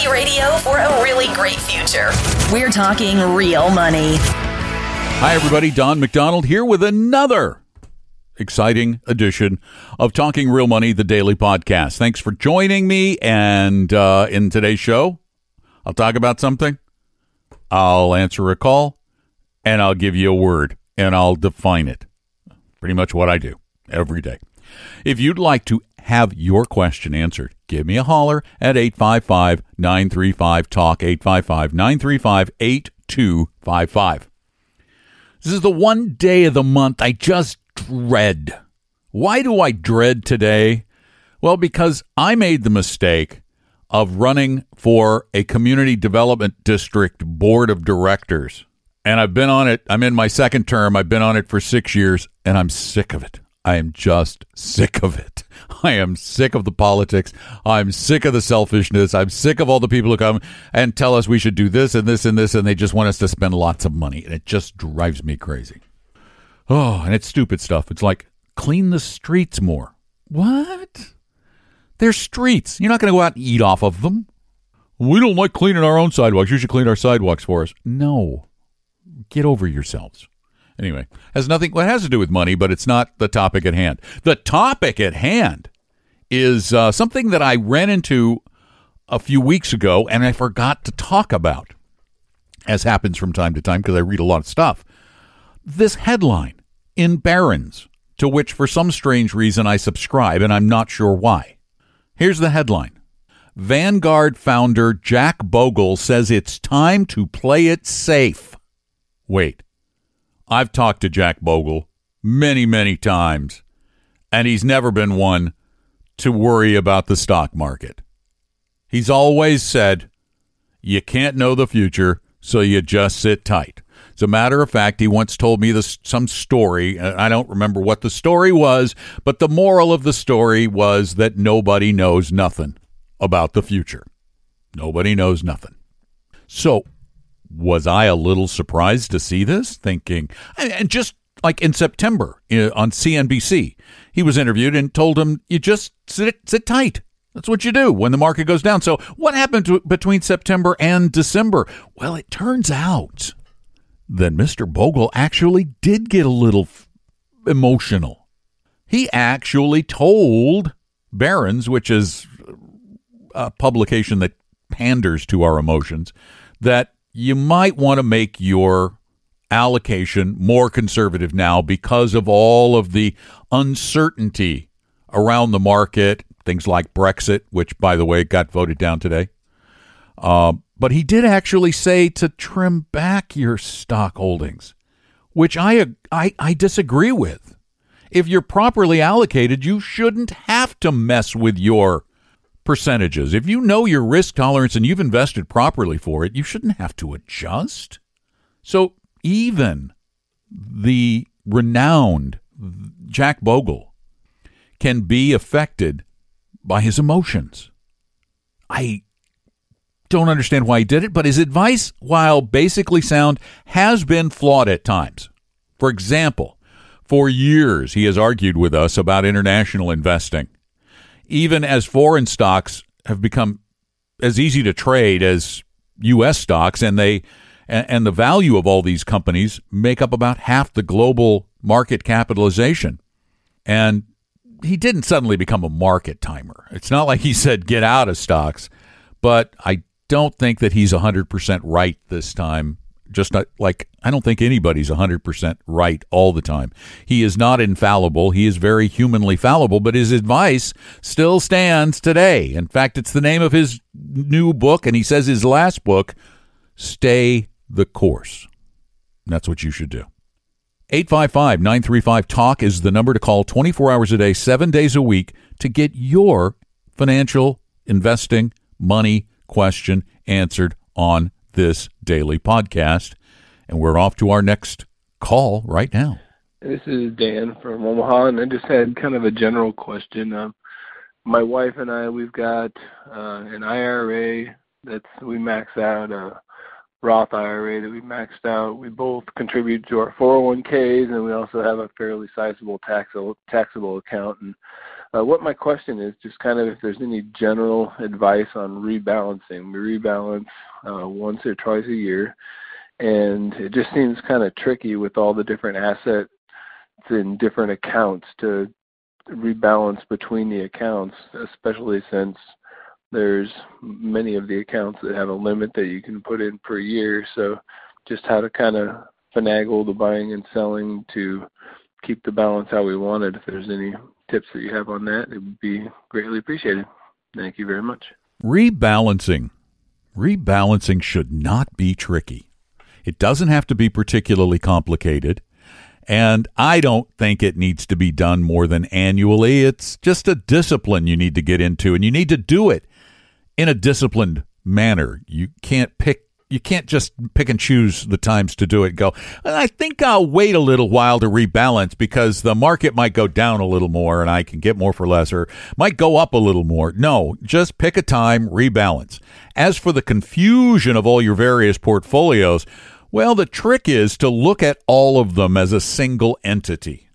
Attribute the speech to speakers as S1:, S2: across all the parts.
S1: Reality radio for a really great future. We're talking real money.
S2: Hi, everybody. Don McDonald here with another exciting edition of Talking Real Money, the daily podcast. Thanks for joining me. And uh, in today's show, I'll talk about something, I'll answer a call, and I'll give you a word and I'll define it. Pretty much what I do every day. If you'd like to have your question answered, give me a holler at 855 935 TALK, 855 935 8255. This is the one day of the month I just dread. Why do I dread today? Well, because I made the mistake of running for a community development district board of directors. And I've been on it. I'm in my second term. I've been on it for six years, and I'm sick of it. I am just sick of it. I am sick of the politics. I'm sick of the selfishness. I'm sick of all the people who come and tell us we should do this and this and this, and they just want us to spend lots of money. And it just drives me crazy. Oh, and it's stupid stuff. It's like clean the streets more. What? They're streets. You're not going to go out and eat off of them. We don't like cleaning our own sidewalks. You should clean our sidewalks for us. No. Get over yourselves. Anyway, has nothing. Well, has to do with money, but it's not the topic at hand. The topic at hand is uh, something that I ran into a few weeks ago, and I forgot to talk about, as happens from time to time because I read a lot of stuff. This headline in Barron's, to which for some strange reason I subscribe, and I'm not sure why. Here's the headline. Vanguard founder Jack Bogle says it's time to play it safe. Wait, I've talked to Jack Bogle many, many times, and he's never been one to worry about the stock market. He's always said, you can't know the future, so you just sit tight. As a matter of fact, he once told me this, some story. I don't remember what the story was, but the moral of the story was that nobody knows nothing about the future. Nobody knows nothing. So was I a little surprised to see this? Thinking, and just like in September on CNBC, he was interviewed and told him, "You just sit sit tight. That's what you do when the market goes down." So, what happened to, between September and December? Well, it turns out that Mr. Bogle actually did get a little f- emotional. He actually told Barron's, which is a publication that panders to our emotions, that you might want to make your allocation more conservative now because of all of the uncertainty around the market, things like Brexit, which, by the way, got voted down today. Uh, but he did actually say to trim back your stock holdings, which I, I, I disagree with. If you're properly allocated, you shouldn't have to mess with your percentages. If you know your risk tolerance and you've invested properly for it, you shouldn't have to adjust. So even the renowned Jack Bogle can be affected by his emotions. I don't understand why he did it, but his advice, while basically sound, has been flawed at times. For example, for years he has argued with us about international investing even as foreign stocks have become as easy to trade as U.S. stocks, and they and, the value of all these companies make up about half the global market capitalization. And he didn't suddenly become a market timer. It's not like he said get out of stocks, but I don't think that he's 100% right this time just not like I don't think anybody's 100% right all the time. He is not infallible. He is very humanly fallible, but his advice still stands today. In fact, it's the name of his new book, and he says his last book, Stay the Course. that's what you should do. 855 935 TALK is the number to call 24 hours a day, seven days a week to get your financial investing money question answered on this daily podcast. And we're off to our next call right now.
S3: This is Dan from Omaha, and I just had kind of a general question. Um, my wife and I, we've got uh, an IRA that's we max out a Roth IRA that we maxed out. We both contribute to our 401ks, and we also have a fairly sizable taxable taxable account. And uh, what my question is, just kind of if there's any general advice on rebalancing. We rebalance uh, once or twice a year, and it just seems kind of tricky with all the different assets in different accounts to rebalance between the accounts, especially since there's many of the accounts that have a limit that you can put in per year. So just how to kind of finagle the buying and selling to keep the balance how we want it. If there's any tips that you have on that, it would be greatly appreciated. Thank you very much.
S2: Rebalancing. Rebalancing should not be tricky. It doesn't have to be particularly complicated. And I don't think it needs to be done more than annually. It's just a discipline you need to get into, and you need to do it in a disciplined manner. You can't pick you can't just pick and choose the times to do it. Go, I think I'll wait a little while to rebalance because the market might go down a little more and I can get more for less or might go up a little more. No, just pick a time, rebalance. As for the confusion of all your various portfolios, well, the trick is to look at all of them as a single entity.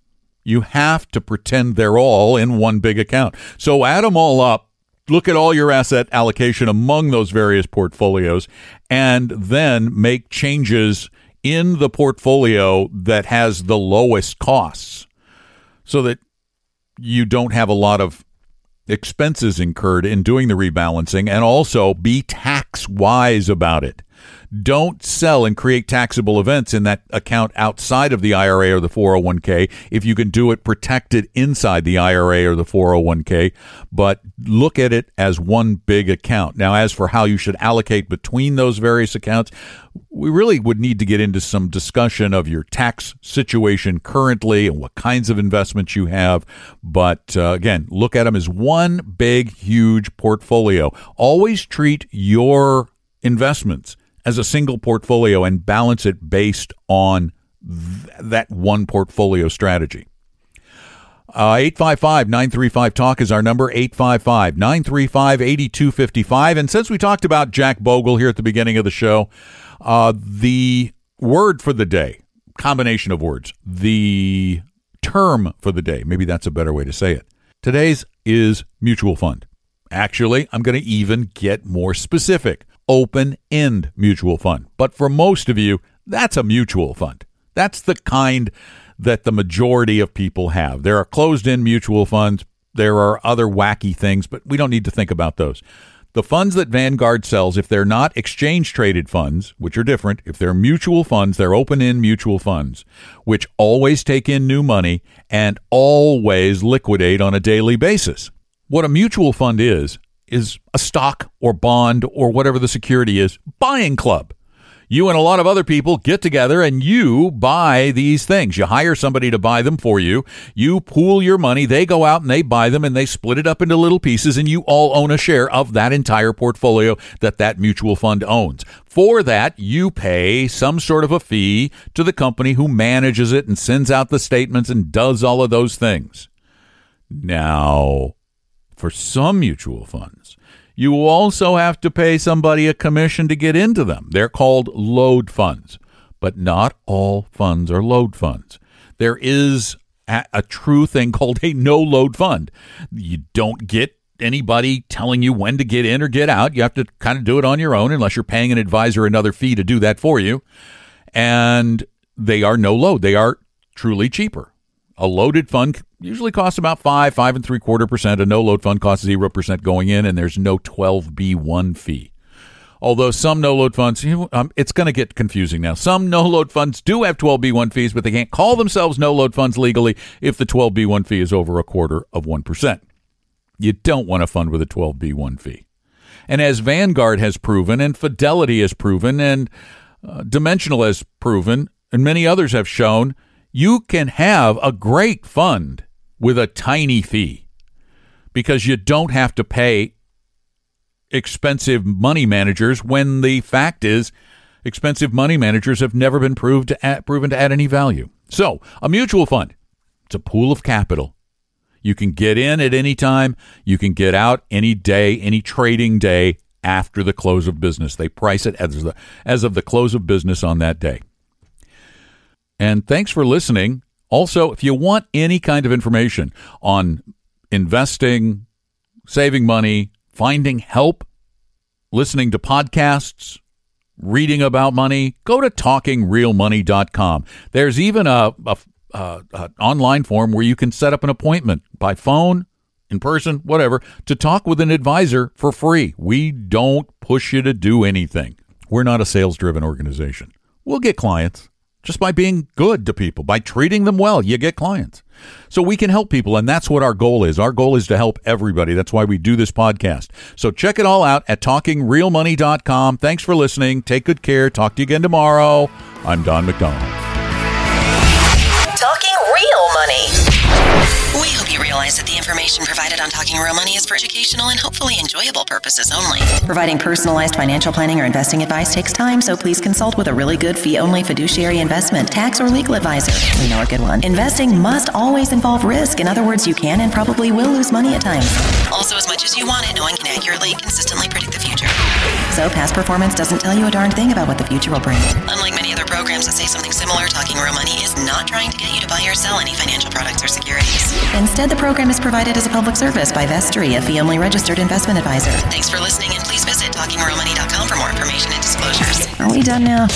S2: You have to pretend they're all in one big account. So add them all up look at all your asset allocation among those various portfolios and then make changes in the portfolio that has the lowest costs so that you don't have a lot of expenses incurred in doing the rebalancing and also be tax wise about it. Don't sell and create taxable events in that account outside of the IRA or the 401k if you can do it protected inside the IRA or the 401k, but look at it as one big account. Now, as for how you should allocate between those various accounts, we really would need to get into some discussion of your tax situation currently and what kinds of investments you have. But uh, again, look at them as one big, huge portfolio. Always treat your investments as a single portfolio and balance it based on th- that one portfolio strategy. Uh, 855 935 Talk is our number, 855 935 8255. And since we talked about Jack Bogle here at the beginning of the show, uh, the word for the day, combination of words, the term for the day, maybe that's a better way to say it. Today's is mutual fund. Actually, I'm going to even get more specific open end mutual fund. But for most of you, that's a mutual fund. That's the kind that the majority of people have. There are closed end mutual funds. There are other wacky things, but we don't need to think about those. The funds that Vanguard sells, if they're not exchange traded funds, which are different, if they're mutual funds, they're open end mutual funds, which always take in new money and always liquidate on a daily basis. What a mutual fund is, is a stock or bond or whatever the security is buying club. You and a lot of other people get together and you buy these things. You hire somebody to buy them for you. You pool your money. They go out and they buy them and they split it up into little pieces and you all own a share of that entire portfolio that that mutual fund owns. For that, you pay some sort of a fee to the company who manages it and sends out the statements and does all of those things. Now, for some mutual funds. You also have to pay somebody a commission to get into them. They're called load funds, but not all funds are load funds. There is a, a true thing called a no load fund. You don't get anybody telling you when to get in or get out. You have to kind of do it on your own unless you're paying an advisor another fee to do that for you. And they are no load. They are truly cheaper. A loaded fund usually costs about five, five and three quarter percent. A no load fund costs zero percent going in, and there's no 12b1 fee. Although some no load funds, um, it's going to get confusing now. Some no load funds do have 12b1 fees, but they can't call themselves no load funds legally if the 12b1 fee is over a quarter of 1%. You don't want a fund with a 12b1 fee. And as Vanguard has proven, and Fidelity has proven, and uh, Dimensional has proven, and many others have shown, you can have a great fund with a tiny fee because you don't have to pay expensive money managers when the fact is expensive money managers have never been proved to add, proven to add any value. So, a mutual fund, it's a pool of capital. You can get in at any time, you can get out any day, any trading day after the close of business. They price it as, the, as of the close of business on that day. And thanks for listening. Also, if you want any kind of information on investing, saving money, finding help, listening to podcasts, reading about money, go to talkingrealmoney.com. There's even a, a, a, a, online form where you can set up an appointment by phone, in person, whatever, to talk with an advisor for free. We don't push you to do anything. We're not a sales driven organization. We'll get clients just by being good to people, by treating them well, you get clients. So we can help people, and that's what our goal is. Our goal is to help everybody. That's why we do this podcast. So check it all out at talkingrealmoney.com. Thanks for listening. Take good care. Talk to you again tomorrow. I'm Don McDonald.
S1: Realize that the information provided on Talking Real Money is for educational and hopefully enjoyable purposes only. Providing personalized financial planning or investing advice takes time, so please consult with a really good fee only fiduciary investment, tax, or legal advisor. We know a good one. Investing must always involve risk. In other words, you can and probably will lose money at times. Also, as much as you want it, no one can accurately, consistently predict the future. So, past performance doesn't tell you a darn thing about what the future will bring. Unlike many other programs that say something similar, Talking Real Money is not trying to get you to buy or sell any financial products or securities. Instead, the program is provided as a public service by Vestry, a fee-only registered investment advisor. Thanks for listening, and please visit talkingrealmoney.com for more information and disclosures. Are we done now?